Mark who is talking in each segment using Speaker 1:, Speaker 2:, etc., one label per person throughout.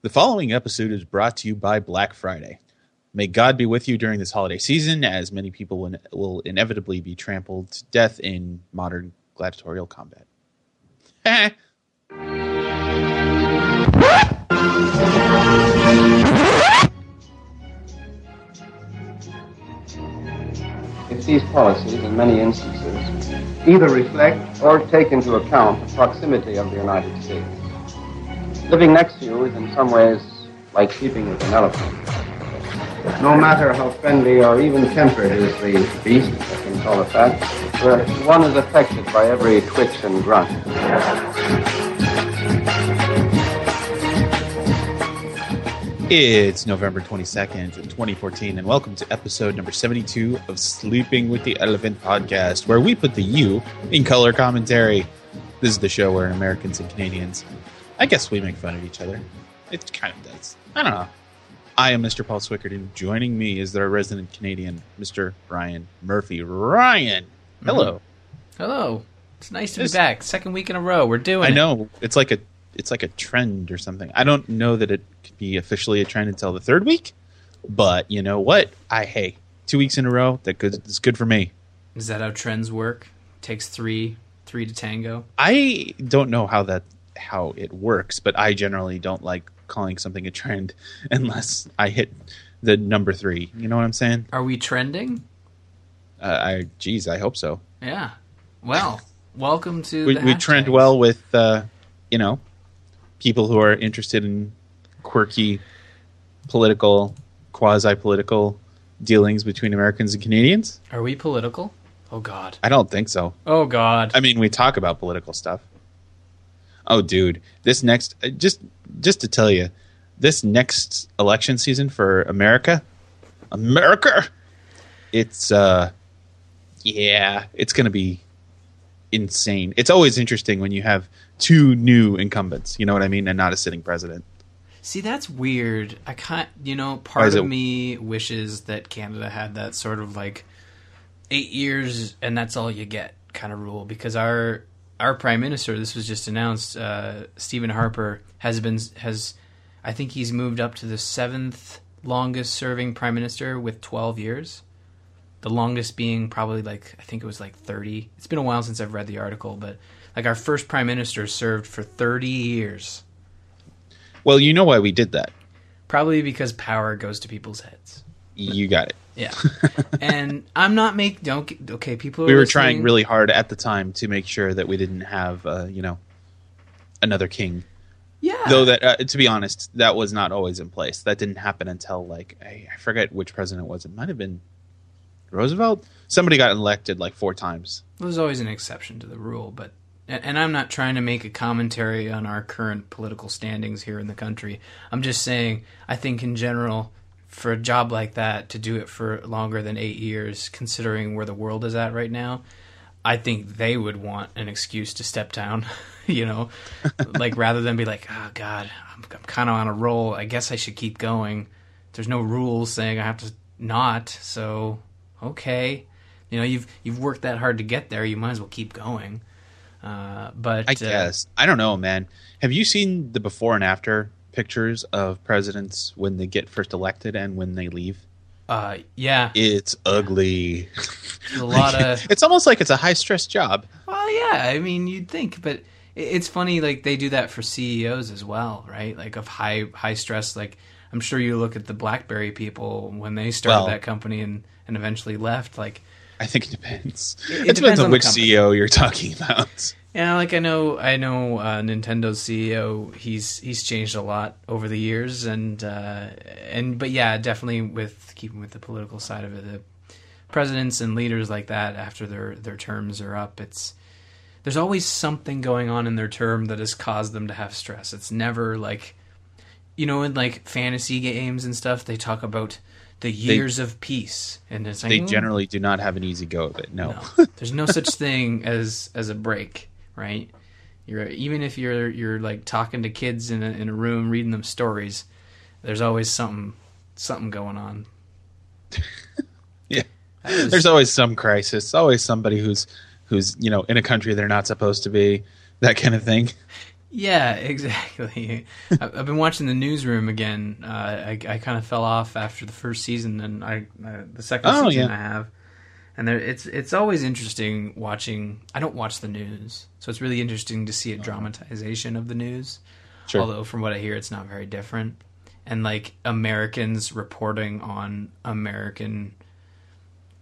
Speaker 1: The following episode is brought to you by Black Friday. May God be with you during this holiday season, as many people will, inevitably be trampled to death in modern gladiatorial combat.
Speaker 2: if these policies, in many instances, either reflect or take into account the proximity of the United States. Living next to you is in some ways like sleeping with an elephant. No matter how friendly or even tempered is the beast, I can call it that, one is affected by every twitch and grunt.
Speaker 1: It's November 22nd, 2014, and welcome to episode number 72 of Sleeping with the Elephant podcast, where we put the U in color commentary. This is the show where Americans and Canadians, I guess we make fun of each other. It kind of does. I don't know. I am Mr. Paul Swickard, and joining me is our resident Canadian, Mr. Ryan Murphy. Ryan, hello.
Speaker 3: Mm-hmm. Hello. It's nice to be back. Second week in a row. We're doing
Speaker 1: I
Speaker 3: it.
Speaker 1: know it's like a it's like a trend or something. I don't know that it could be officially a trend until the third week, but you know what? I hey, two weeks in a row that good is good for me.
Speaker 3: Is that how trends work? Takes three three to tango.
Speaker 1: I don't know how that how it works, but I generally don't like calling something a trend unless I hit the number three. You know what I'm saying?
Speaker 3: Are we trending?
Speaker 1: Uh, I geez, I hope so.
Speaker 3: Yeah. Well, welcome to
Speaker 1: We, we trend well with uh, you know people who are interested in quirky political, quasi political dealings between Americans and Canadians.
Speaker 3: Are we political? Oh God.
Speaker 1: I don't think so.
Speaker 3: Oh God.
Speaker 1: I mean, we talk about political stuff. Oh, dude, this next uh, just just to tell you, this next election season for America, America, it's uh, yeah, it's gonna be insane. It's always interesting when you have two new incumbents. You know what I mean, and not a sitting president.
Speaker 3: See, that's weird. I can't. You know, part of
Speaker 1: it-
Speaker 3: me wishes that Canada had that sort of like eight years and that's all you get kind of rule because our our prime minister, this was just announced, uh, Stephen Harper has been has, I think he's moved up to the seventh longest serving prime minister with twelve years. The longest being probably like I think it was like thirty. It's been a while since I've read the article, but like our first prime minister served for thirty years.
Speaker 1: Well, you know why we did that.
Speaker 3: Probably because power goes to people's heads.
Speaker 1: You got it.
Speaker 3: Yeah, and I'm not make don't okay. People,
Speaker 1: we were
Speaker 3: listening-
Speaker 1: trying really hard at the time to make sure that we didn't have, uh, you know, another king.
Speaker 3: Yeah,
Speaker 1: Though that, uh, to be honest, that was not always in place. That didn't happen until like I, I forget which president it was. It might have been Roosevelt. Somebody got elected like four times.
Speaker 3: there's always an exception to the rule, but and and I'm not trying to make a commentary on our current political standings here in the country. I'm just saying I think in general for a job like that to do it for longer than 8 years considering where the world is at right now, I think they would want an excuse to step down, you know, like rather than be like, "Oh god, I'm, I'm kind of on a roll. I guess I should keep going." There's no rules saying I have to not, so okay. You know, you've you've worked that hard to get there. You might as well keep going. Uh, but
Speaker 1: I
Speaker 3: uh,
Speaker 1: guess I don't know, man. Have you seen the before and after pictures of presidents when they get first elected and when they leave?
Speaker 3: uh, yeah,
Speaker 1: It's ugly.
Speaker 3: a lot of
Speaker 1: it's almost like it's a high stress job.
Speaker 3: Well, yeah, I mean, you'd think, but it's funny. Like they do that for CEOs as well, right? Like of high high stress. Like I'm sure you look at the BlackBerry people when they started
Speaker 1: Well-
Speaker 3: that company and and eventually left. Like
Speaker 1: I think it depends.
Speaker 3: It- it
Speaker 1: It, depends,
Speaker 3: depends
Speaker 1: on,
Speaker 3: on
Speaker 1: which. CEO you're talking about.
Speaker 3: Yeah, like I know I know uh, Nintendo's CEO. He's he's changed a lot over the years, and uh, and but yeah, definitely with keeping with the political side of it, the presidents and leaders like that after their their terms are up, it's there's always something going on in their term that has caused them to have stress. It's never like you know in like fantasy games and stuff they talk about the years of peace and it's like
Speaker 1: They
Speaker 3: "Mm,
Speaker 1: generally do not have an easy go of it. No.
Speaker 3: no. There's no such thing as as a break, right? You're even if you're you're like talking to kids in a in a room reading them stories, there's always something something going on.
Speaker 1: yeah.
Speaker 3: Was-
Speaker 1: There's always some crisis. Always somebody who's who's you know in a country they're not supposed to be. That kind of thing.
Speaker 3: Yeah, exactly. I've been watching the newsroom again. Uh, I, I kind of fell off after the first season, and I uh, the second
Speaker 1: Oh,
Speaker 3: season
Speaker 1: yeah.
Speaker 3: I have. And there, it's it's always interesting watching. I don't watch the news, so it's really interesting to see a dramatization of the news.
Speaker 1: Sure.
Speaker 3: Although from what I hear, it's not very different. And like Americans reporting on American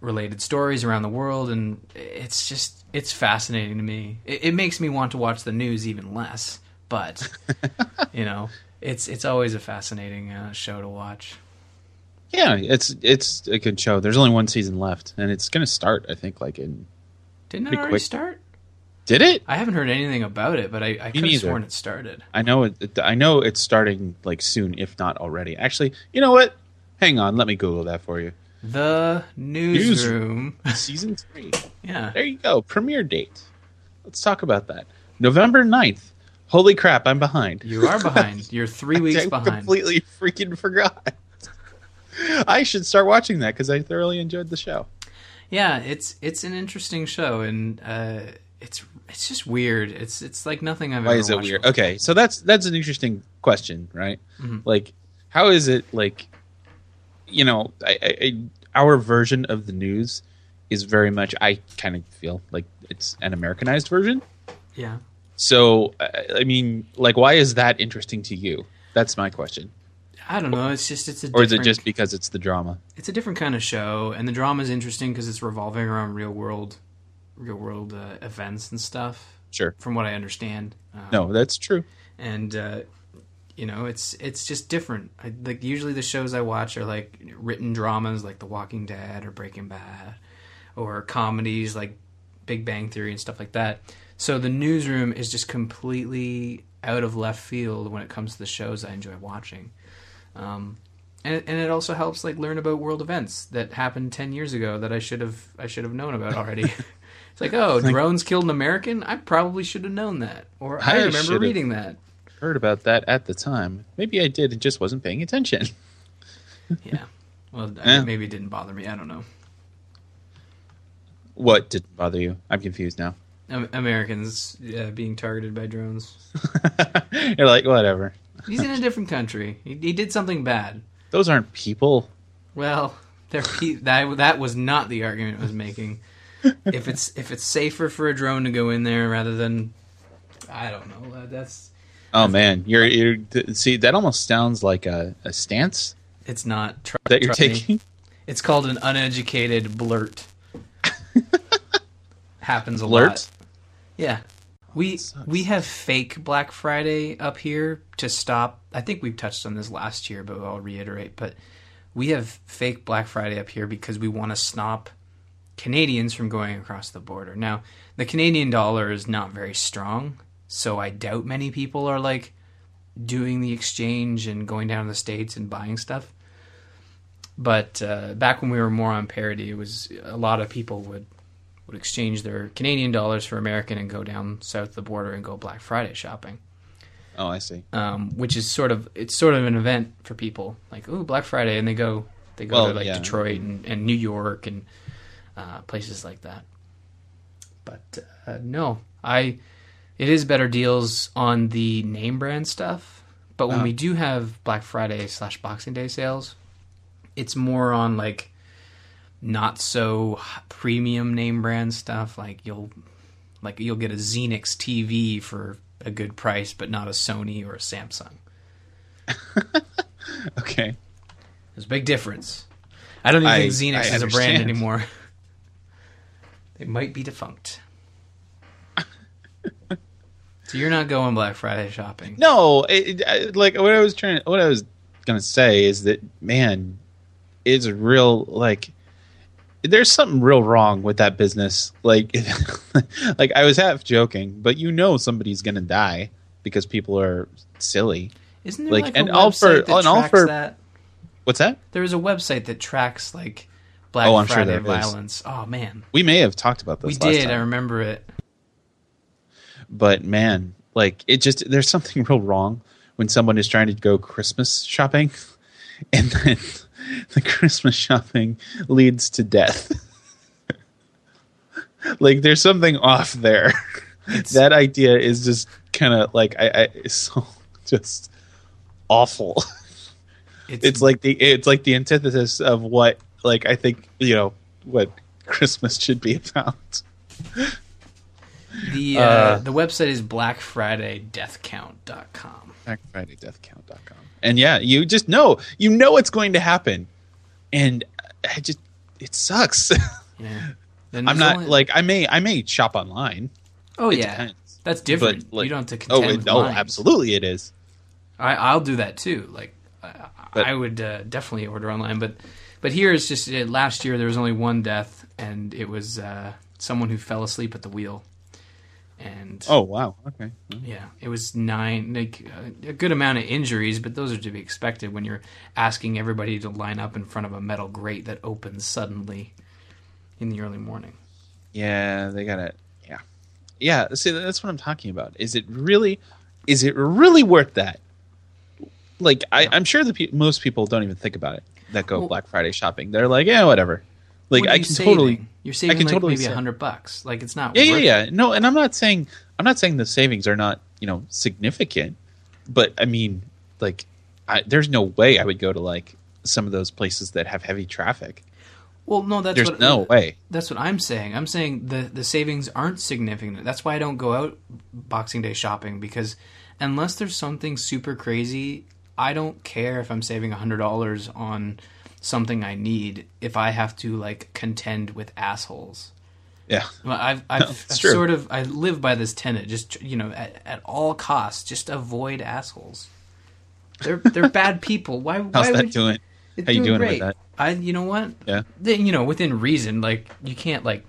Speaker 3: related stories around the world, and it's just it's fascinating to me. It, it makes me want to watch the news even less, but you know, it's it's always a fascinating uh, show to watch.
Speaker 1: Yeah, it's it's a good show. There's only one season left, and it's going to start. I think like in
Speaker 3: Didn't it already
Speaker 1: quick.
Speaker 3: start?
Speaker 1: did it?
Speaker 3: I haven't heard anything about it, but I, I could have sworn it started.
Speaker 1: I know it. I know it's starting like soon, if not already. Actually, you know what? Hang on, let me Google that for you.
Speaker 3: The newsroom.
Speaker 1: Season three.
Speaker 3: yeah.
Speaker 1: There you go. Premiere date. Let's talk about that. November 9th. Holy crap, I'm behind.
Speaker 3: You are behind. You're three weeks
Speaker 1: I
Speaker 3: behind.
Speaker 1: completely freaking forgot. I should start watching that because I thoroughly enjoyed the show.
Speaker 3: Yeah, it's it's an interesting show, and uh, it's it's just weird. It's it's like nothing I've
Speaker 1: Why
Speaker 3: ever
Speaker 1: is it
Speaker 3: watched
Speaker 1: weird?
Speaker 3: before.
Speaker 1: Okay, so that's that's an interesting question, right?
Speaker 3: Mhm.
Speaker 1: Like, how is it like? You know, I, I, I, our version of the news is very much. I kind of feel like it's an Americanized version.
Speaker 3: Yeah.
Speaker 1: So, I I mean, like, why is that interesting to you? That's my question.
Speaker 3: I don't know. It's just it's a
Speaker 1: Or is it just because it's the drama?
Speaker 3: it's a different kind of show, and the drama is interesting because it's revolving around real world, real world uh, events and stuff.
Speaker 1: Sure.
Speaker 3: From what I understand. Um,
Speaker 1: No, that's true.
Speaker 3: and uh, you know it's it's just different. I, like usually the shows I watch are like written dramas like The Walking Dead or Breaking Bad, or comedies like Big Bang Theory and stuff like that. So the newsroom is just completely out of left field when it comes to the shows I enjoy watching. Um, and, and it also helps like learn about world events that happened 10 years ago that I should have I should have known about already. it's like, oh, drones killed an American? I probably should have known that. Or I,
Speaker 1: I
Speaker 3: remember reading that.
Speaker 1: Heard about that at the time. Maybe I did and just wasn't paying attention.
Speaker 3: Yeah. Well,
Speaker 1: Yeah.
Speaker 3: maybe it didn't bother me. I don't know.
Speaker 1: What didn't bother you? I'm confused now.
Speaker 3: Americans uh, being targeted by drones.
Speaker 1: You're like, whatever.
Speaker 3: He's in a different country. He, he did something bad.
Speaker 1: Those aren't people.
Speaker 3: Well, they're pe- that that was not the argument I was making. If it's if it's safer for a drone to go in there rather than, I don't know. Uh, that's
Speaker 1: Oh man, you're you're see that almost sounds like a, a stance
Speaker 3: it's not tr-
Speaker 1: that you're
Speaker 3: trust me.
Speaker 1: taking.
Speaker 3: It's called an uneducated blurt. Happens a
Speaker 1: Blurt?
Speaker 3: lot. Yeah. We we have fake Black Friday up here to stop. I think we've touched on this last year, but I'll reiterate. But we have fake Black Friday up here because we want to stop Canadians from going across the border. Now, the Canadian dollar is not very strong, so I doubt many people are like doing the exchange and going down to the states and buying stuff. But uh, back when we were more on parity, it was a lot of people would would exchange their Canadian dollars for American and go down south of the border and go Black Friday shopping,
Speaker 1: Oh, I see.
Speaker 3: um, which is sort of it's sort of an event for people. Like, oh, Black Friday, and they go they go
Speaker 1: Well,
Speaker 3: to like
Speaker 1: yeah.
Speaker 3: Detroit and, and New York and uh, places like that. But uh, no, I it is better deals on the name brand stuff. But when
Speaker 1: Uh-huh.
Speaker 3: we do have Black Friday slash Boxing Day sales, it's more on like not so premium name brand stuff. Like you'll like you'll get a Xenix TV for a good price, but not a Sony or a Samsung.
Speaker 1: Okay.
Speaker 3: There's a big difference. I don't even
Speaker 1: I-
Speaker 3: think Xenix
Speaker 1: I
Speaker 3: is a brand anymore. they might be defunct. so you're not going Black Friday shopping.
Speaker 1: No, it, it, like what I was trying, what I was gonna say is that man, it's a real like. There's something real wrong with that business. Like, like I was half joking, but you know somebody's gonna die because people are silly.
Speaker 3: Isn't there
Speaker 1: Like,
Speaker 3: like,
Speaker 1: and
Speaker 3: a
Speaker 1: all for-
Speaker 3: website that
Speaker 1: and all
Speaker 3: tracks
Speaker 1: for-
Speaker 3: that?
Speaker 1: What's that?
Speaker 3: There is a website that tracks like Black
Speaker 1: Oh, I'm sure
Speaker 3: Friday
Speaker 1: there is.
Speaker 3: violence. Oh man,
Speaker 1: We may have talked about this.
Speaker 3: we did.
Speaker 1: time.
Speaker 3: I remember it.
Speaker 1: but man, like it just there's something real wrong when someone is trying to go Christmas shopping, and then the Christmas shopping leads to death. like there's something off there. that idea is just kind of like I, I it's so just awful. It's like the it's like the antithesis of what like I think you know what Christmas should be about.
Speaker 3: the uh,
Speaker 1: uh,
Speaker 3: the website is blackfridaydeathcount.com.
Speaker 1: BlackFridayDeathCount.com. And yeah, you just know you know it's going to happen, and I just it sucks.
Speaker 3: Yeah.
Speaker 1: I'm not
Speaker 3: only-
Speaker 1: like I may I may shop online.
Speaker 3: Oh
Speaker 1: it
Speaker 3: yeah,
Speaker 1: depends.
Speaker 3: that's different.
Speaker 1: But, like-
Speaker 3: you don't have to
Speaker 1: Oh,
Speaker 3: contend
Speaker 1: it, oh,
Speaker 3: lines.
Speaker 1: absolutely, it is.
Speaker 3: I, I'll do that too. Like I,
Speaker 1: But-
Speaker 3: I would uh, definitely order online, but but here it's just uh, last year there was only one death, and it was uh, someone who fell asleep at the wheel, and
Speaker 1: Oh wow, okay.
Speaker 3: yeah, it was nine like uh, a good amount of injuries, but those are to be expected when you're asking everybody to line up in front of a metal grate that opens suddenly in the early morning.
Speaker 1: Yeah, they got it. Yeah, yeah. See, that's what I'm talking about. Is it really? Is it really worth that? Like, I, I'm sure the pe- most people don't even think about it that go
Speaker 3: Well-
Speaker 1: Black Friday shopping. They're like, yeah, whatever. Like, I can
Speaker 3: saving?
Speaker 1: totally.
Speaker 3: you're saving I
Speaker 1: can
Speaker 3: like
Speaker 1: totally
Speaker 3: maybe a hundred bucks. Like it's not
Speaker 1: Yeah, yeah, yeah.
Speaker 3: it.
Speaker 1: No, and I'm not saying I'm not saying the savings are not you know significant, but I mean, like, I, there's no way I would go to like some of those places that have heavy traffic.
Speaker 3: Well, no, that's
Speaker 1: There's
Speaker 3: what,
Speaker 1: no way.
Speaker 3: That's what I'm saying. I'm saying the the savings aren't significant. That's why I don't go out Boxing Day shopping because unless there's something super crazy, I don't care if I'm saving a hundred dollars on something I need if I have to like contend with assholes.
Speaker 1: Yeah,
Speaker 3: Well, I've, I've,
Speaker 1: it's
Speaker 3: I've sort of I live by this tenet. Just you know, at, at all costs, just avoid assholes. They're they're bad people. Why?
Speaker 1: how's
Speaker 3: why
Speaker 1: that
Speaker 3: would,
Speaker 1: doing?
Speaker 3: it's
Speaker 1: How you doing with that?
Speaker 3: I, you know what?
Speaker 1: Yeah.
Speaker 3: Then, you know, within reason, like you can't like,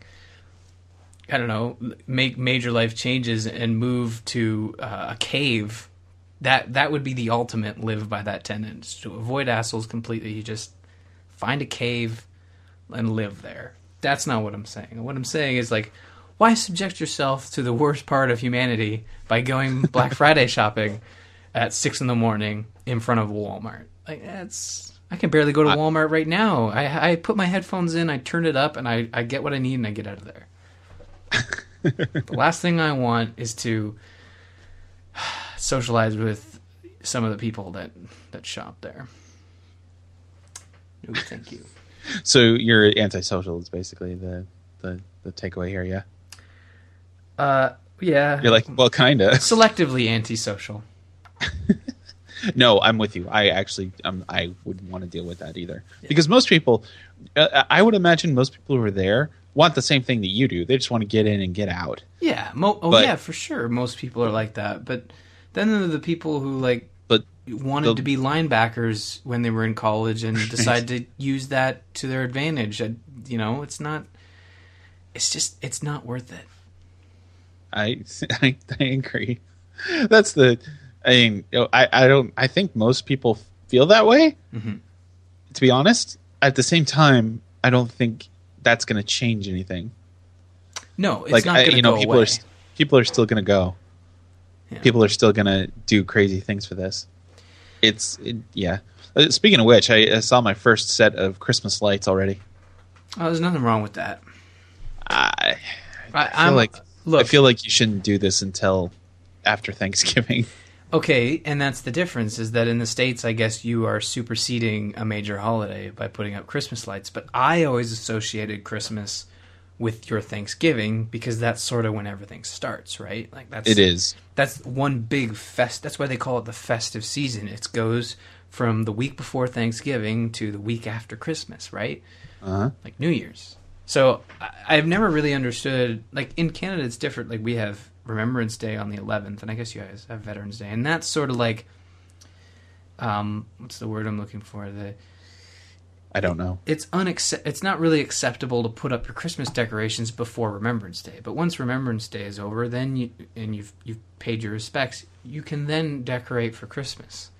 Speaker 3: I don't know, make major life changes and move to uh, a cave. That that would be the ultimate live by that tenet. To avoid assholes completely, you just find a cave and live there. That's not what I'm saying. What I'm saying is like, why subject yourself to the worst part of humanity by going Black Friday shopping at six in the morning in front of Walmart? Like that's I can barely go to Walmart right now. I I put my headphones in, I turn it up, and I I get what I need, and I get out of there. the last thing I want is to socialize with some of the people that that shop there. Thank you.
Speaker 1: So you're antisocial is basically the the the takeaway here. Yeah,
Speaker 3: Uh, yeah.
Speaker 1: you're like, well, kinda.
Speaker 3: selectively antisocial.
Speaker 1: No, I'm with you. I actually, um, I wouldn't want to deal with that either because most people, uh, I would imagine most people who are there want the same thing that you do. They just want to get in and get out.
Speaker 3: Yeah. Mo- oh
Speaker 1: But-
Speaker 3: yeah, for sure. Most people are like that, but then there are the people who like
Speaker 1: But
Speaker 3: wanted
Speaker 1: The-
Speaker 3: to be linebackers when they were in college and decide to use that to their advantage. I, you know, it's not. It's just it's not worth it.
Speaker 1: I, I, I agree. That's the. I mean, I, I don't. I think most people feel that way.
Speaker 3: Mhm.
Speaker 1: To be honest, at the same time, I don't think that's going to change anything.
Speaker 3: No, it's
Speaker 1: like
Speaker 3: not
Speaker 1: I, you know, people
Speaker 3: away.
Speaker 1: are people are still going to go.
Speaker 3: Yeah.
Speaker 1: People are still going to do crazy things for this. It's it, yeah. Uh, Speaking of which, I, I saw my first set of Christmas lights already.
Speaker 3: oh, there's nothing wrong with that.
Speaker 1: I,
Speaker 3: I,
Speaker 1: I feel
Speaker 3: I'm
Speaker 1: like
Speaker 3: look.
Speaker 1: I feel like you shouldn't do this until after Thanksgiving.
Speaker 3: Okay, and that's the difference is that in the States, I guess you are superseding a major holiday by putting up Christmas lights. But I always associated Christmas with your Thanksgiving because that's sort of when everything starts, right? Like that's
Speaker 1: It is.
Speaker 3: that's one big fest. That's why they call it the festive season. It goes from the week before Thanksgiving to the week after Christmas, right?
Speaker 1: Uh-huh.
Speaker 3: Like New Year's. So I, I've never really understood. Like in Canada, it's different. Like we have Remembrance Day on the 11th, and I guess you guys have Veterans Day, and that's sort of like, um, what's the word I'm looking for? The
Speaker 1: I don't know.
Speaker 3: it's unaccept. It's not really acceptable to put up your Christmas decorations before Remembrance Day. But once Remembrance Day is over, then you and you've you've paid your respects, you can then decorate for Christmas.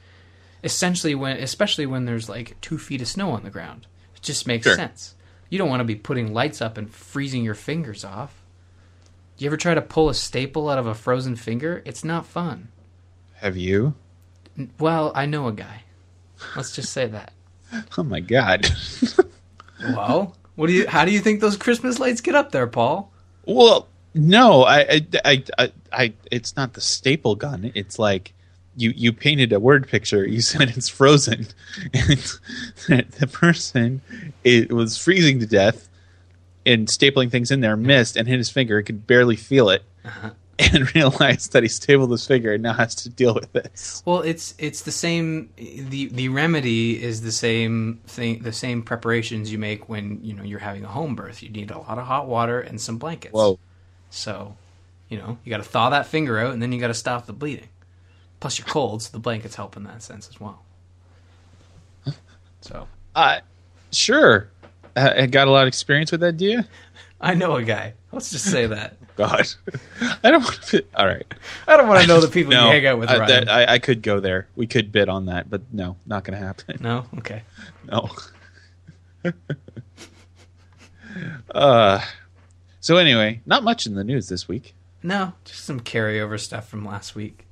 Speaker 3: Essentially, when especially when there's like two feet of snow on the ground, it just makes
Speaker 1: Sure.
Speaker 3: sense. You don't want to be putting lights up and freezing your fingers off. You ever try to pull a staple out of a frozen finger? It's not fun.
Speaker 1: Have you?
Speaker 3: Well, I know a guy. Let's just say that.
Speaker 1: Oh my god.
Speaker 3: Well, what do you? How do you think those Christmas lights get up there, Paul?
Speaker 1: well, No, I, I, I, I, I, it's not the staple gun. It's like you, you painted a word picture. You said it's frozen, and the person it was freezing to death and stapling things in there missed and hit his finger. He could barely feel it,
Speaker 3: Uh-huh.
Speaker 1: and realized that he stapled his finger and now has to deal with this.
Speaker 3: Well, it's it's the same. the The remedy is the same thing. The same preparations you make when you know you're having a home birth. You need a lot of hot water and some blankets.
Speaker 1: Whoa.
Speaker 3: So, you know, you got to thaw that finger out, and then you got to stop the bleeding. Plus, you're cold, so the blankets help in that sense as well. So,
Speaker 1: Uh, sure. Uh, I got a lot of experience with that, do you?
Speaker 3: I know a guy. Let's just say that.
Speaker 1: God, I don't want to. All right.
Speaker 3: I don't want to know the people
Speaker 1: no,
Speaker 3: you hang out with.
Speaker 1: I, that, I, I could go there. We could bid on that, but no, not going to happen.
Speaker 3: no, okay.
Speaker 1: No. uh, so anyway, not much in the news this week.
Speaker 3: No, just some carryover stuff from last week.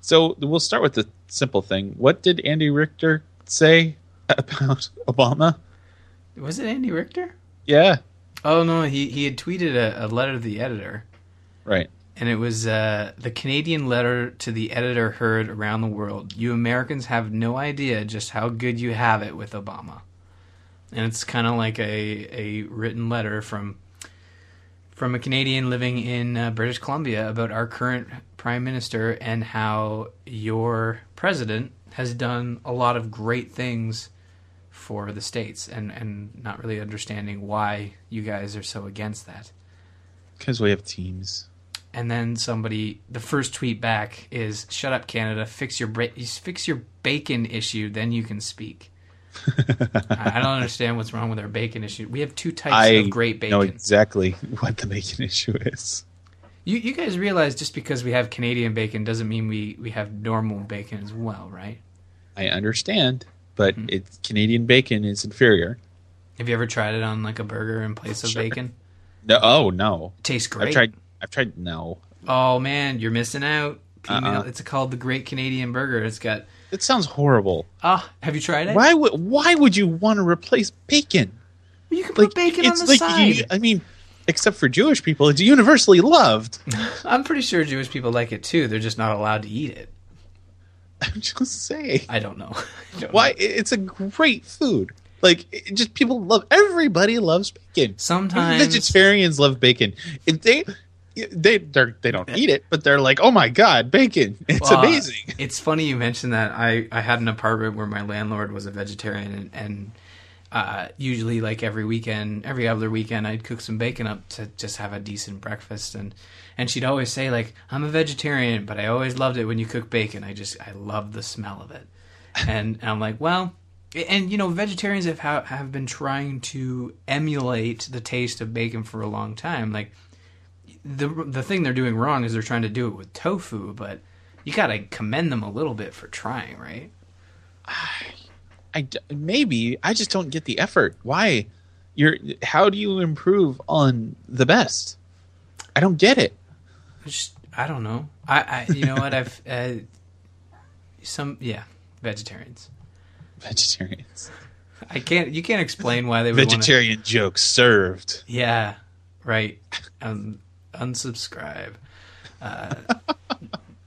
Speaker 1: So we'll start with the simple thing. What did Andy Richter say about Obama?
Speaker 3: Was it Andy Richter?
Speaker 1: Yeah,
Speaker 3: Oh no, he he had tweeted a, a letter to the editor,
Speaker 1: right.
Speaker 3: and it was uh, the Canadian letter to the editor heard around the world. You Americans have no idea just how good you have it with Obama, and it's kind of like a a written letter from from a Canadian living in uh, British Columbia about our current prime minister and how your president has done a lot of great things for the states and and not really understanding why you guys are so against that.
Speaker 1: Because we have teams.
Speaker 3: And then somebody, the first tweet back is, "Shut up, Canada! Fix your bra- fix your bacon issue, then you can speak." I I don't understand what's wrong with our bacon issue. We have two types
Speaker 1: I
Speaker 3: of great bacon.
Speaker 1: know exactly what the bacon issue is.
Speaker 3: You you guys realize just because we have Canadian bacon doesn't mean we we have normal bacon as well, right?
Speaker 1: I understand, but
Speaker 3: Hmm.
Speaker 1: it's Canadian bacon is inferior.
Speaker 3: Have you ever tried it on like a burger in place of
Speaker 1: Sure.
Speaker 3: bacon?
Speaker 1: No, oh no,
Speaker 3: It tastes great.
Speaker 1: I've tried. I've tried. No,
Speaker 3: Oh man, you're missing out.
Speaker 1: Uh-uh.
Speaker 3: it's called the Great Canadian Burger. It's got
Speaker 1: it sounds horrible.
Speaker 3: ah. have you tried it?
Speaker 1: Why would Why would you want to replace bacon?
Speaker 3: You can put bacon on the
Speaker 1: like
Speaker 3: side.
Speaker 1: you- I mean, except for Jewish people, it's universally loved.
Speaker 3: I'm pretty sure Jewish people like it too. They're just not allowed to eat it.
Speaker 1: I'm just saying.
Speaker 3: I don't know. I don't
Speaker 1: Why?
Speaker 3: know.
Speaker 1: It's a great food. Like it just people love. Everybody loves bacon.
Speaker 3: Sometimes
Speaker 1: vegetarians love bacon. If they they they're, they don't eat it, but they're like, oh my god, bacon! It's
Speaker 3: Well,
Speaker 1: amazing.
Speaker 3: It's funny you mentioned that. I I had an apartment where my landlord was a vegetarian, and, and uh, usually like every weekend, every other weekend, I'd cook some bacon up to just have a decent breakfast, and and she'd always say like, I'm a vegetarian, but I always loved it when you cook bacon. I just I love the smell of it, and I'm like, well. And you know, vegetarians have ha- have been trying to emulate the taste of bacon for a long time. Like the the thing they're doing wrong is they're trying to do it with tofu, but you gotta commend them a little bit for trying, right?
Speaker 1: I maybe I just don't get the effort. Why? You're how do you improve on the best? I don't get it.
Speaker 3: Just I don't know. I, I you know what I've uh, some yeah vegetarians.
Speaker 1: Vegetarians.
Speaker 3: I can't you can't explain why they would.
Speaker 1: Vegetarian jokes served.
Speaker 3: Yeah, right. Um, unsubscribe. Uh,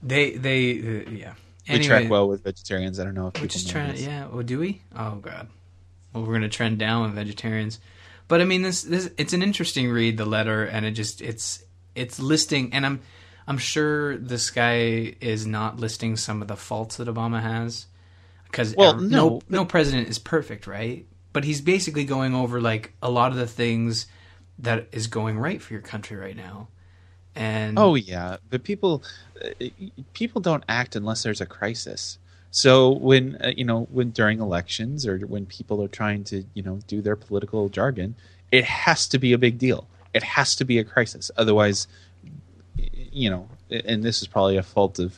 Speaker 3: they they uh, yeah.
Speaker 1: we track well with vegetarians. I don't know if
Speaker 3: We're just trying
Speaker 1: this.
Speaker 3: yeah. Well, do we? Oh God. Well, we're gonna trend down with vegetarians, but I mean, this this it's an interesting read, the letter, and it just it's it's listing, and I'm I'm sure this guy is not listing some of the faults that Obama has, because
Speaker 1: Well, no,
Speaker 3: no no president is perfect, right? But he's basically going over like a lot of the things that is going right for your country right now, and
Speaker 1: Oh yeah, but people uh, people don't act unless there's a crisis. So when uh, you know when during elections or when people are trying to you know do their political jargon, it has to be a big deal. It has to be a crisis. Otherwise, you know, and this is probably a fault of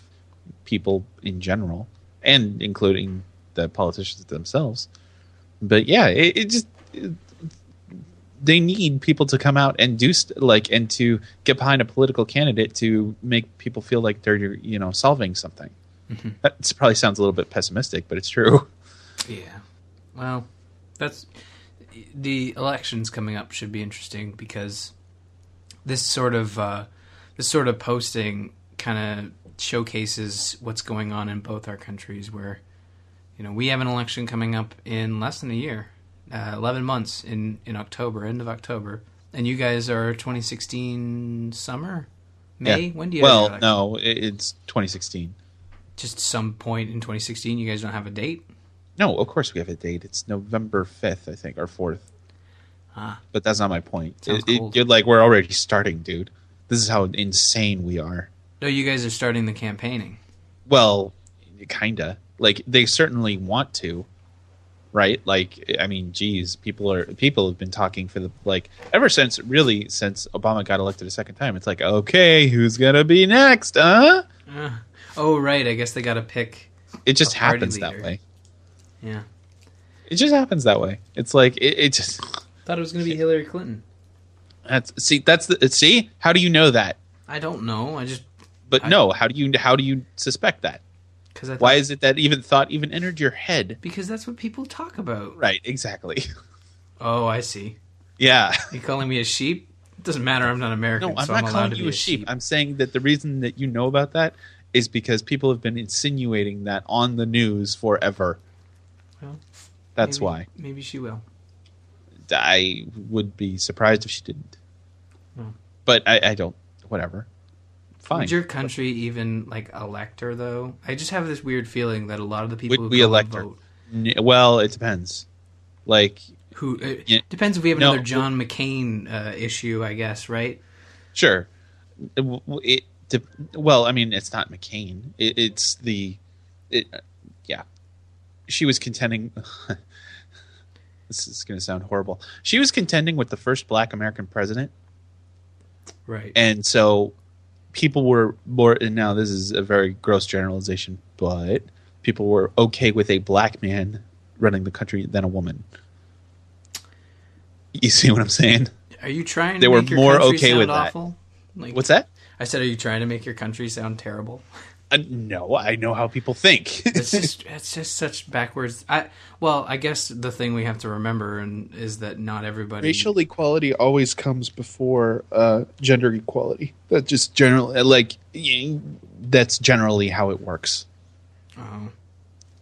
Speaker 1: people in general, and including the politicians themselves. But yeah, it, it just they need people to come out and do st- like and to get behind a political candidate to make people feel like they're you know solving something.
Speaker 3: Mhm.
Speaker 1: That probably sounds a little bit pessimistic, but it's true.
Speaker 3: Yeah. Well, that's the elections coming up should be interesting because this sort of uh, this sort of posting kind of showcases what's going on in both our countries. Where you know we have an election coming up in less than a year, uh, eleven months in in October, end of October, and you guys are 2016 summer, May.
Speaker 1: Yeah.
Speaker 3: When do you?
Speaker 1: Well, no, it's 2016.
Speaker 3: just some point in 2016. You guys don't have a date.
Speaker 1: No, of course we have a date. It's November 5th, I think, or 4th.
Speaker 3: Ah.
Speaker 1: But that's not my point. It- it- you're like, we're already starting, dude. This is how insane we are.
Speaker 3: No, you guys are starting the campaigning.
Speaker 1: Well, kinda. Like they certainly want to, right? Like I mean, geez, people are people have been talking for the like ever since really since Obama got elected a second time. It's like, okay, who's gonna be next? Huh?
Speaker 3: Uh, oh, right. I guess they got to pick.
Speaker 1: It just happens that way.
Speaker 3: Yeah,
Speaker 1: It just happens that way. It's like it, it just
Speaker 3: thought it was going to be Hillary Clinton.
Speaker 1: that's see that's the see how do you know that?
Speaker 3: I don't know. I just
Speaker 1: But
Speaker 3: I-
Speaker 1: no, how do you how do you suspect that?
Speaker 3: because
Speaker 1: Why is it that even thought even entered your head?
Speaker 3: because that's what people talk about.
Speaker 1: Right, exactly.
Speaker 3: Oh, I see.
Speaker 1: Yeah.
Speaker 3: You calling me a sheep? It doesn't matter. I'm not American.
Speaker 1: No, I'm
Speaker 3: so
Speaker 1: not
Speaker 3: I'm
Speaker 1: calling you a sheep. I'm saying that the reason that you know about that is because people have been insinuating that on the news forever.
Speaker 3: Well,
Speaker 1: That's
Speaker 3: Maybe-
Speaker 1: why.
Speaker 3: Maybe she will.
Speaker 1: I would be surprised if she didn't.
Speaker 3: Hmm.
Speaker 1: But I, I don't. Whatever. Fine.
Speaker 3: Would your country even like elect her though? I just have this weird feeling that a lot of the people
Speaker 1: Would
Speaker 3: who
Speaker 1: we elect her?
Speaker 3: vote,
Speaker 1: well, it depends. Like,
Speaker 3: who it depends if we have
Speaker 1: No.
Speaker 3: another John McCain uh, issue, I guess, right?
Speaker 1: sure. It, it well, I mean, it's not McCain. It, it's the. She was contending. this is going to sound horrible. She was contending with the first black American president.
Speaker 3: Right.
Speaker 1: and so people were more and now this is a very gross generalization but people were okay with a black man running the country than a woman you see what i'm saying
Speaker 3: Are you trying?
Speaker 1: They
Speaker 3: to
Speaker 1: were
Speaker 3: make your
Speaker 1: more
Speaker 3: country
Speaker 1: okay
Speaker 3: sound
Speaker 1: with that.
Speaker 3: awful? Like,
Speaker 1: what's that
Speaker 3: I said, are you trying to make your country sound terrible?
Speaker 1: uh, no i know how people think
Speaker 3: It's just it's just such backwards. I well, I guess the thing we have to remember and is that not everybody.
Speaker 1: racial equality always comes before uh, gender equality that just generally like that's generally how it works
Speaker 3: Oh.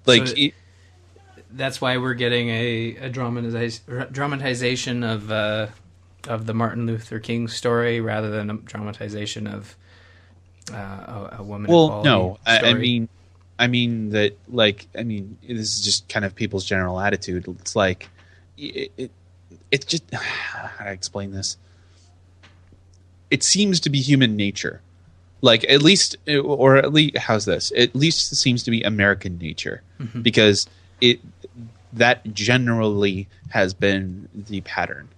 Speaker 1: like
Speaker 3: So-
Speaker 1: it-
Speaker 3: that's why we're getting a, a dramatize, dramatization of uh, of the Martin Luther King story rather than a dramatization of uh, a, a woman.
Speaker 1: well no I, I mean i mean that like i mean this is just kind of people's general attitude it's like it, it it's just how do i explain this it seems to be human nature like at least or at least how's this at least it seems to be american nature
Speaker 3: Mm-hmm.
Speaker 1: because it that generally has been the pattern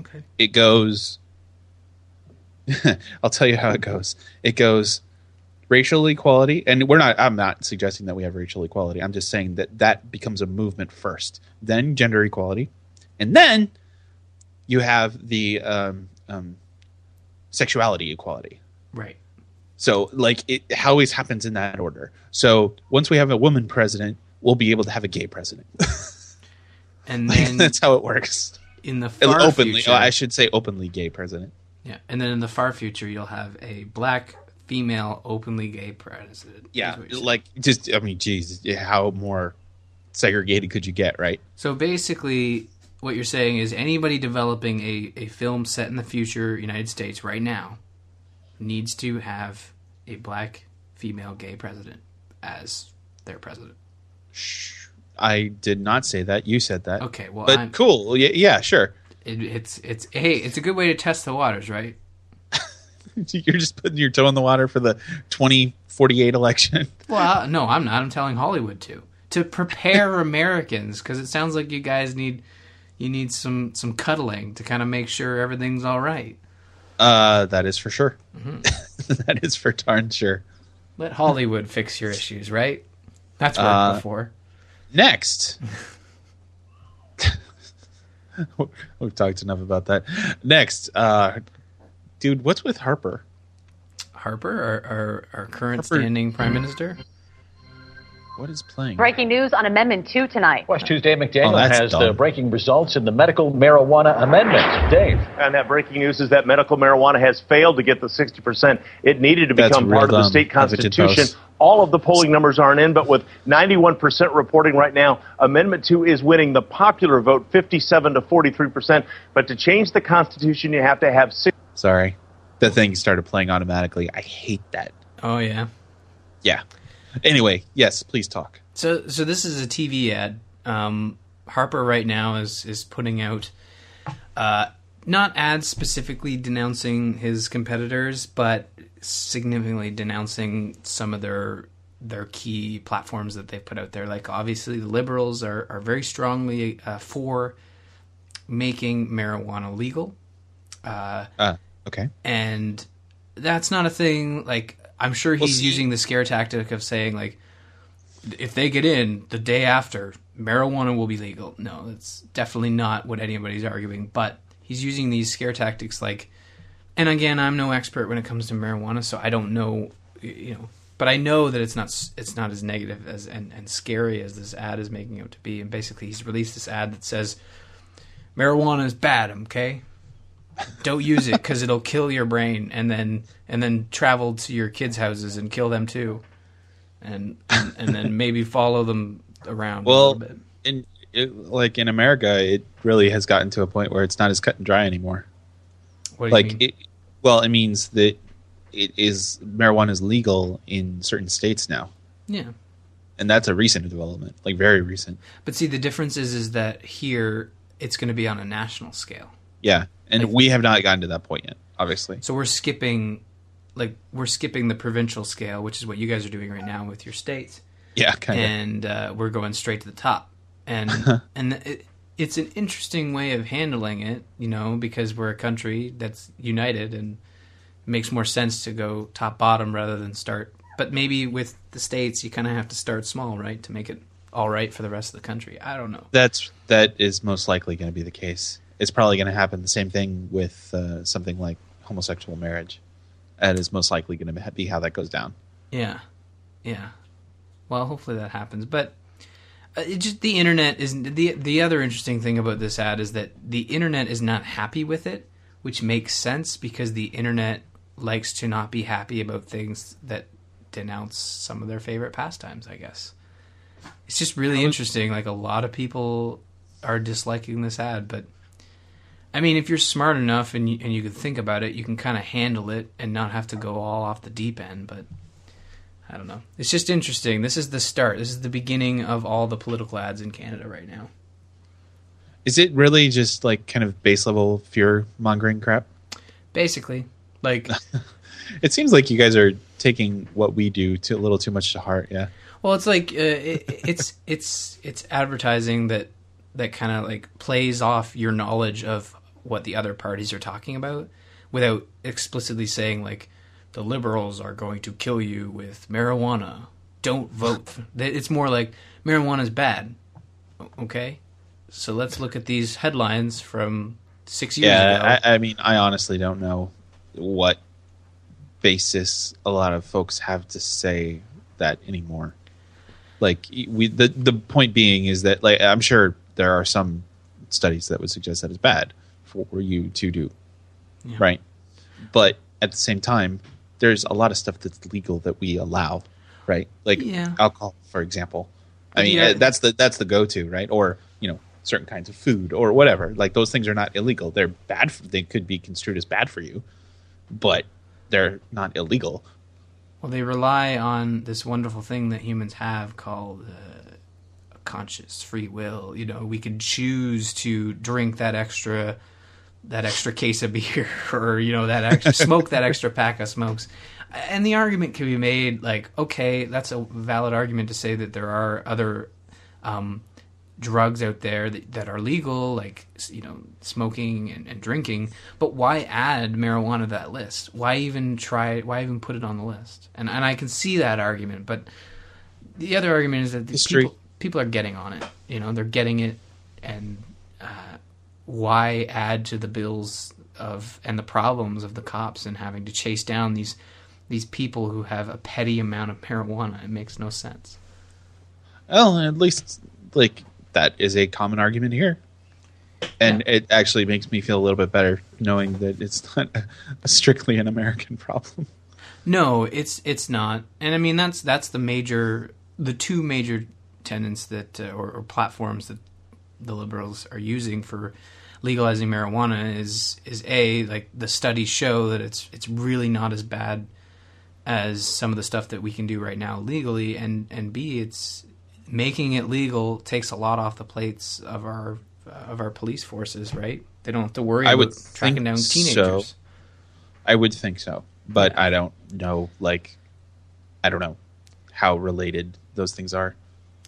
Speaker 3: okay.
Speaker 1: it goes I'll tell you how it goes. It goes racial equality and we're not I'm not suggesting that we have racial equality. I'm just saying that that becomes a movement first. Then gender equality. And then you have the um, um, sexuality equality.
Speaker 3: Right.
Speaker 1: So like it always happens in that order. So once we have a woman president, we'll be able to have a gay president.
Speaker 3: And
Speaker 1: Like, that's how it works.
Speaker 3: in the far
Speaker 1: openly.
Speaker 3: future,
Speaker 1: Oh, I should say openly gay president.
Speaker 3: Yeah, and then in the far future, you'll have a black female openly gay president.
Speaker 1: Yeah,
Speaker 3: what you're saying.
Speaker 1: like just I mean, geez, how more segregated could you get, right?
Speaker 3: So basically, what you're saying is anybody developing a, a film set in the future United States right now needs to have a black female gay president as their president. Shh.
Speaker 1: I did not say that. You said that.
Speaker 3: Okay, well,
Speaker 1: but
Speaker 3: I'm,
Speaker 1: cool. Yeah, yeah, sure.
Speaker 3: It, it's it's hey, it's a good way to test the waters, right?
Speaker 1: You're just putting your toe in the water for the 2048 election.
Speaker 3: Well, no, I'm not. I'm telling Hollywood to to prepare Americans because it sounds like you guys need you need some some cuddling to kind of make sure everything's all right.
Speaker 1: Uh, that is for sure.
Speaker 3: Mm-hmm.
Speaker 1: that is for darn sure.
Speaker 3: Let Hollywood fix your issues, right? That's worked
Speaker 1: Uh,
Speaker 3: before.
Speaker 1: Next. We've talked enough about that. Next, uh, dude, what's with Harper?
Speaker 3: Harper, our, our, our current
Speaker 1: Harper-
Speaker 3: standing prime minister.
Speaker 1: What is playing?
Speaker 4: Breaking news on Amendment 2 tonight.
Speaker 5: West Tuesday, McDaniel
Speaker 1: Oh, that's
Speaker 5: has
Speaker 1: dumb.
Speaker 5: the breaking results in the medical marijuana amendment. Dave.
Speaker 6: And that breaking news is that medical marijuana has failed to get the 60% it needed to
Speaker 1: That's
Speaker 6: become
Speaker 1: real
Speaker 6: part of the state constitution. All of the polling numbers aren't in, but with 91% reporting right now, Amendment 2 is winning the popular vote 57 to 43%. But to change the Constitution, you have to have six.
Speaker 1: Sorry, the thing started playing automatically. I hate that.
Speaker 3: Oh yeah.
Speaker 1: Yeah. Anyway, yes, please talk.
Speaker 3: So so this is a TV ad. Um, Harper right now is is putting out uh, not ads specifically denouncing his competitors, but significantly denouncing some of their their key platforms that they've put out there. Like obviously, the liberals are are very strongly uh, for making marijuana legal. Uh,
Speaker 1: Uh, okay.
Speaker 3: and that's not a thing like i'm sure he's
Speaker 1: see-
Speaker 3: using the scare tactic of saying like if they get in the day after marijuana will be legal. No that's definitely not what anybody's arguing but he's using these scare tactics like and again i'm no expert when it comes to marijuana so i don't know you know but i know that it's not it's not as negative as and, and scary as this ad is making it to be and basically he's released this ad that says marijuana is bad okay don't use it because it'll kill your brain and then and then travel to your kids' houses and kill them too, and and, and then maybe follow them around. a
Speaker 1: Well,
Speaker 3: little bit.
Speaker 1: in it, like in America, it really has gotten to a point where it's not as cut and dry anymore.
Speaker 3: what do you
Speaker 1: like it well it means that it is marijuana is legal in certain states now
Speaker 3: yeah,
Speaker 1: and that's a recent development like very recent
Speaker 3: but see the difference is is that here it's going to be on a national scale.
Speaker 1: Yeah and
Speaker 3: Like-
Speaker 1: we have not gotten to that point yet obviously
Speaker 3: So we're skipping, like we're skipping the provincial scale, which is what you guys are doing right now with your states.
Speaker 1: yeah kind of
Speaker 3: and uh, we're going straight to the top. And and it, it's an interesting way of handling it, you know, because we're a country that's united, and it makes more sense to go top bottom rather than start. But maybe with the states, you kind of have to start small, right, to make it all right for the rest of the country. I don't know.
Speaker 1: that's that is most likely going to be the case it's probably going to happen the same thing with uh, something like homosexual marriage that is most likely going to be how that goes down
Speaker 3: Yeah, yeah. Well, hopefully that happens. But uh, it just the internet is the the other interesting thing about this ad is that the internet is not happy with it, which makes sense because the internet likes to not be happy about things that denounce some of their favorite pastimes. I guess it's just really interesting. Like a lot of people are disliking this ad, but. I mean, if you're smart enough and you, and you can think about it, you can kind of handle it and not have to go all off the deep end. But I don't know. It's just interesting. This is the start. This is the beginning of all the political ads in Canada right now.
Speaker 1: is it really just like kind of base level fear mongering crap
Speaker 3: Basically, like,
Speaker 1: it seems like you guys are taking what we do to a little too much to heart yeah
Speaker 3: well, it's like uh, it, it's it's it's advertising that that kind of like plays off your knowledge of what the other parties are talking about without explicitly saying like the liberals are going to kill you with marijuana. Don't vote. It's more like marijuana is bad. Okay, so let's look at these headlines from six years ago.
Speaker 1: Yeah, I, I mean, I honestly don't know what basis a lot of folks have to say that anymore. Like we, the the point being is that like I'm sure there are some studies that would suggest that it's bad for you to do,
Speaker 3: Yeah.
Speaker 1: right? But at the same time, there's a lot of stuff that's legal that we allow, right? Like
Speaker 3: Yeah.
Speaker 1: alcohol, for example. I mean,
Speaker 3: Yeah.
Speaker 1: uh, that's the that's the go to, right? Or you know, certain kinds of food or whatever. Like those things are not illegal. They're bad. For, they could be construed as bad for you, but they're not illegal.
Speaker 3: Well, they rely on this wonderful thing that humans have called uh, a conscious free will. You know, we can choose to drink that extra that extra case of beer, or you know, that extra smoke that extra pack of smokes. And the argument can be made like, okay, that's a valid argument to say that there are other um, drugs out there that, that are legal, like you know, smoking and, and drinking. But why add marijuana to that list? Why even try? Why even put it on the list? And and I can see that argument, but the other argument is that people people are getting on it. You know, they're getting it, and uh, why add to the bills of and the problems of the cops and having to chase down these these people who have a petty amount of marijuana? It makes no sense.
Speaker 1: Well, at least like that is a common argument here, and it actually makes me feel a little bit better knowing that it's not a, strictly an American problem.
Speaker 3: No, it's it's not, and I mean that's that's the major, the two major tenets that uh, or, or platforms that the liberals are using for legalizing marijuana is is a like the studies show that it's it's really not as bad as some of the stuff that we can do right now legally, and and b it's making it legal takes a lot off the plates of our of our police forces, right? They don't have to worry
Speaker 1: I
Speaker 3: about
Speaker 1: would
Speaker 3: tracking
Speaker 1: think
Speaker 3: down
Speaker 1: so. I would think so, but I don't know. Like, I don't know how related those things are.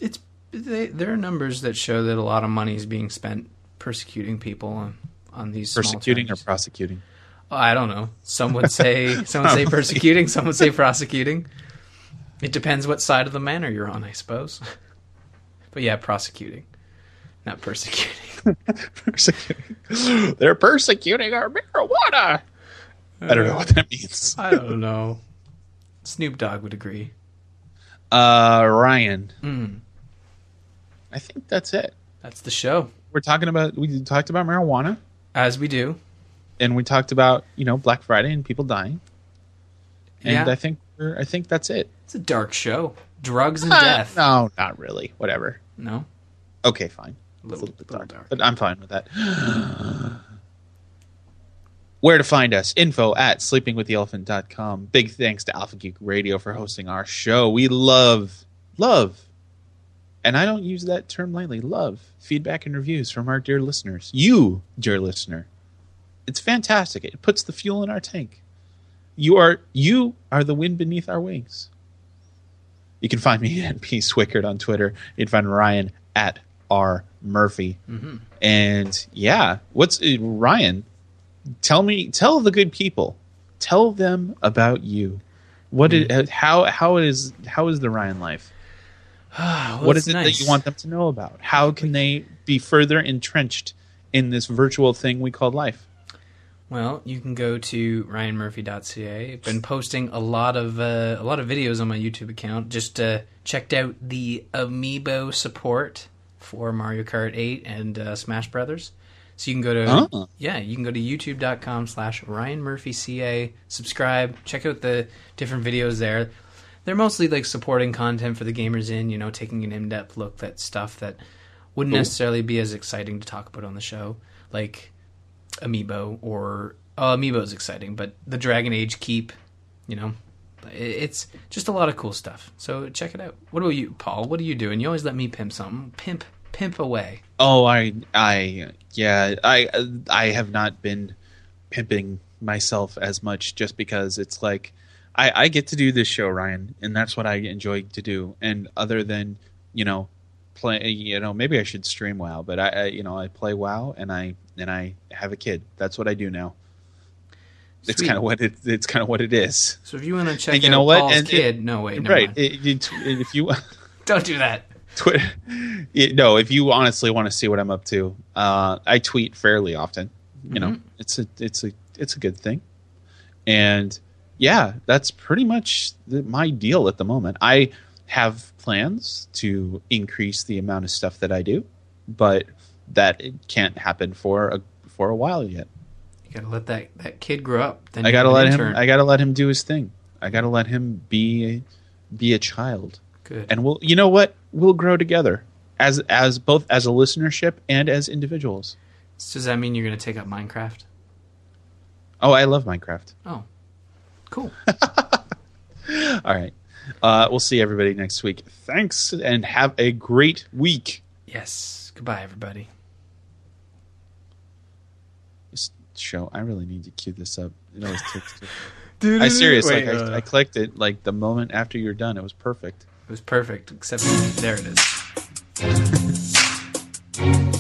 Speaker 3: It's they, there are numbers that show that a lot of money is being spent persecuting people on on these
Speaker 1: Persecuting or prosecuting?
Speaker 3: Oh, I don't know. Some would say some would say persecuting. Some would say prosecuting. It depends what side of the manor you're on, I suppose. But yeah, prosecuting, not persecuting.
Speaker 1: persecuting. They're persecuting our marijuana. I don't know what that means.
Speaker 3: I don't know. Snoop Dogg would agree.
Speaker 1: Uh, Ryan,
Speaker 3: Mm,
Speaker 1: I think that's it.
Speaker 3: that's the show,
Speaker 1: We're talking about we talked about marijuana,
Speaker 3: as we do.
Speaker 1: and we talked about you know Black Friday and people dying, and
Speaker 3: Yeah.
Speaker 1: I think we're, I think that's it.
Speaker 3: It's a dark show. Drugs and
Speaker 1: Ah,
Speaker 3: death.
Speaker 1: no, not really. Whatever.
Speaker 3: No,
Speaker 1: Okay, fine.
Speaker 3: a little,
Speaker 1: a little bit dark,
Speaker 3: dark.
Speaker 1: but I'm fine with that. Where to find us? Info at sleepingwiththeelephant.com. Big thanks to Alpha Geek Radio for hosting our show. We love, love, and I don't use that term lightly, love feedback and reviews from our dear listeners. You, dear listener. It's fantastic. It puts the fuel in our tank. You are you are the wind beneath our wings. You can find me at P Swickard on Twitter. You can find Ryan at R Murphy. And yeah, what's uh, Ryan? Tell me, tell the good people, tell them about you. What it, uh, how how is how is the Ryan life?
Speaker 3: Well,
Speaker 1: what
Speaker 3: it's
Speaker 1: is it that you want them to know about? How can they be further entrenched in this virtual thing we call life?
Speaker 3: Well, you can go to ryanmurphy.ca. I've been posting a lot of uh, a lot of videos on my YouTube account. Just uh, checked out the amiibo support for Mario Kart 8 and uh, Smash Brothers. So you can go to
Speaker 1: Oh.
Speaker 3: yeah, you can go to youtube.com slash ryanmurphyca, subscribe, check out the different videos there. They're mostly like supporting content for the gamers in, you know, taking an in-depth look at stuff that wouldn't
Speaker 1: Cool.
Speaker 3: necessarily be as exciting to talk about on the show. Like amiibo or oh, amiibo is exciting, but the Dragon Age keep, you know, it's just a lot of cool stuff. So check it out. What about you, Paul? What are you doing? You always let me pimp something. Pimp, pimp away.
Speaker 1: Oh, I, I, yeah, I, I have not been pimping myself as much just because it's like I, I get to do this show, Ryan, and that's what I enjoy to do. And other than you know, play, you know, maybe I should stream WoW, but I, I you know, I play WoW and I and I have a kid. That's what I do now. It's kind of what it, it's kind of what it is.
Speaker 3: So if you want to check
Speaker 1: And you
Speaker 3: out
Speaker 1: know what?
Speaker 3: Paul's
Speaker 1: And-
Speaker 3: kid, no wait,
Speaker 1: right? It- it- if you
Speaker 3: don't do that.
Speaker 1: Twitter. No, if you honestly want to see what I'm up to, uh, I tweet fairly often. You know, it's a it's a it's a good thing, and yeah, that's pretty much the, my deal at the moment. I have plans to increase the amount of stuff that I do, but that can't happen for a for a while yet.
Speaker 3: You gotta let that, that kid grow up. Then
Speaker 1: I gotta let him. I gotta let him do his thing. I gotta let him be be a child
Speaker 3: Good.
Speaker 1: and we'll you know what we'll grow together as as both as a listenership and as individuals
Speaker 3: Does that mean you're gonna take up Minecraft?
Speaker 1: oh i love minecraft
Speaker 3: Oh, cool.
Speaker 1: all right uh, we'll see everybody next week thanks and have a great week
Speaker 3: yes. Goodbye, everybody.
Speaker 1: this show i really need to cue this up it always takes i seriously like,
Speaker 3: uh,
Speaker 1: I, I clicked it like the moment after you're done it was perfect
Speaker 3: It was perfect, except there it is.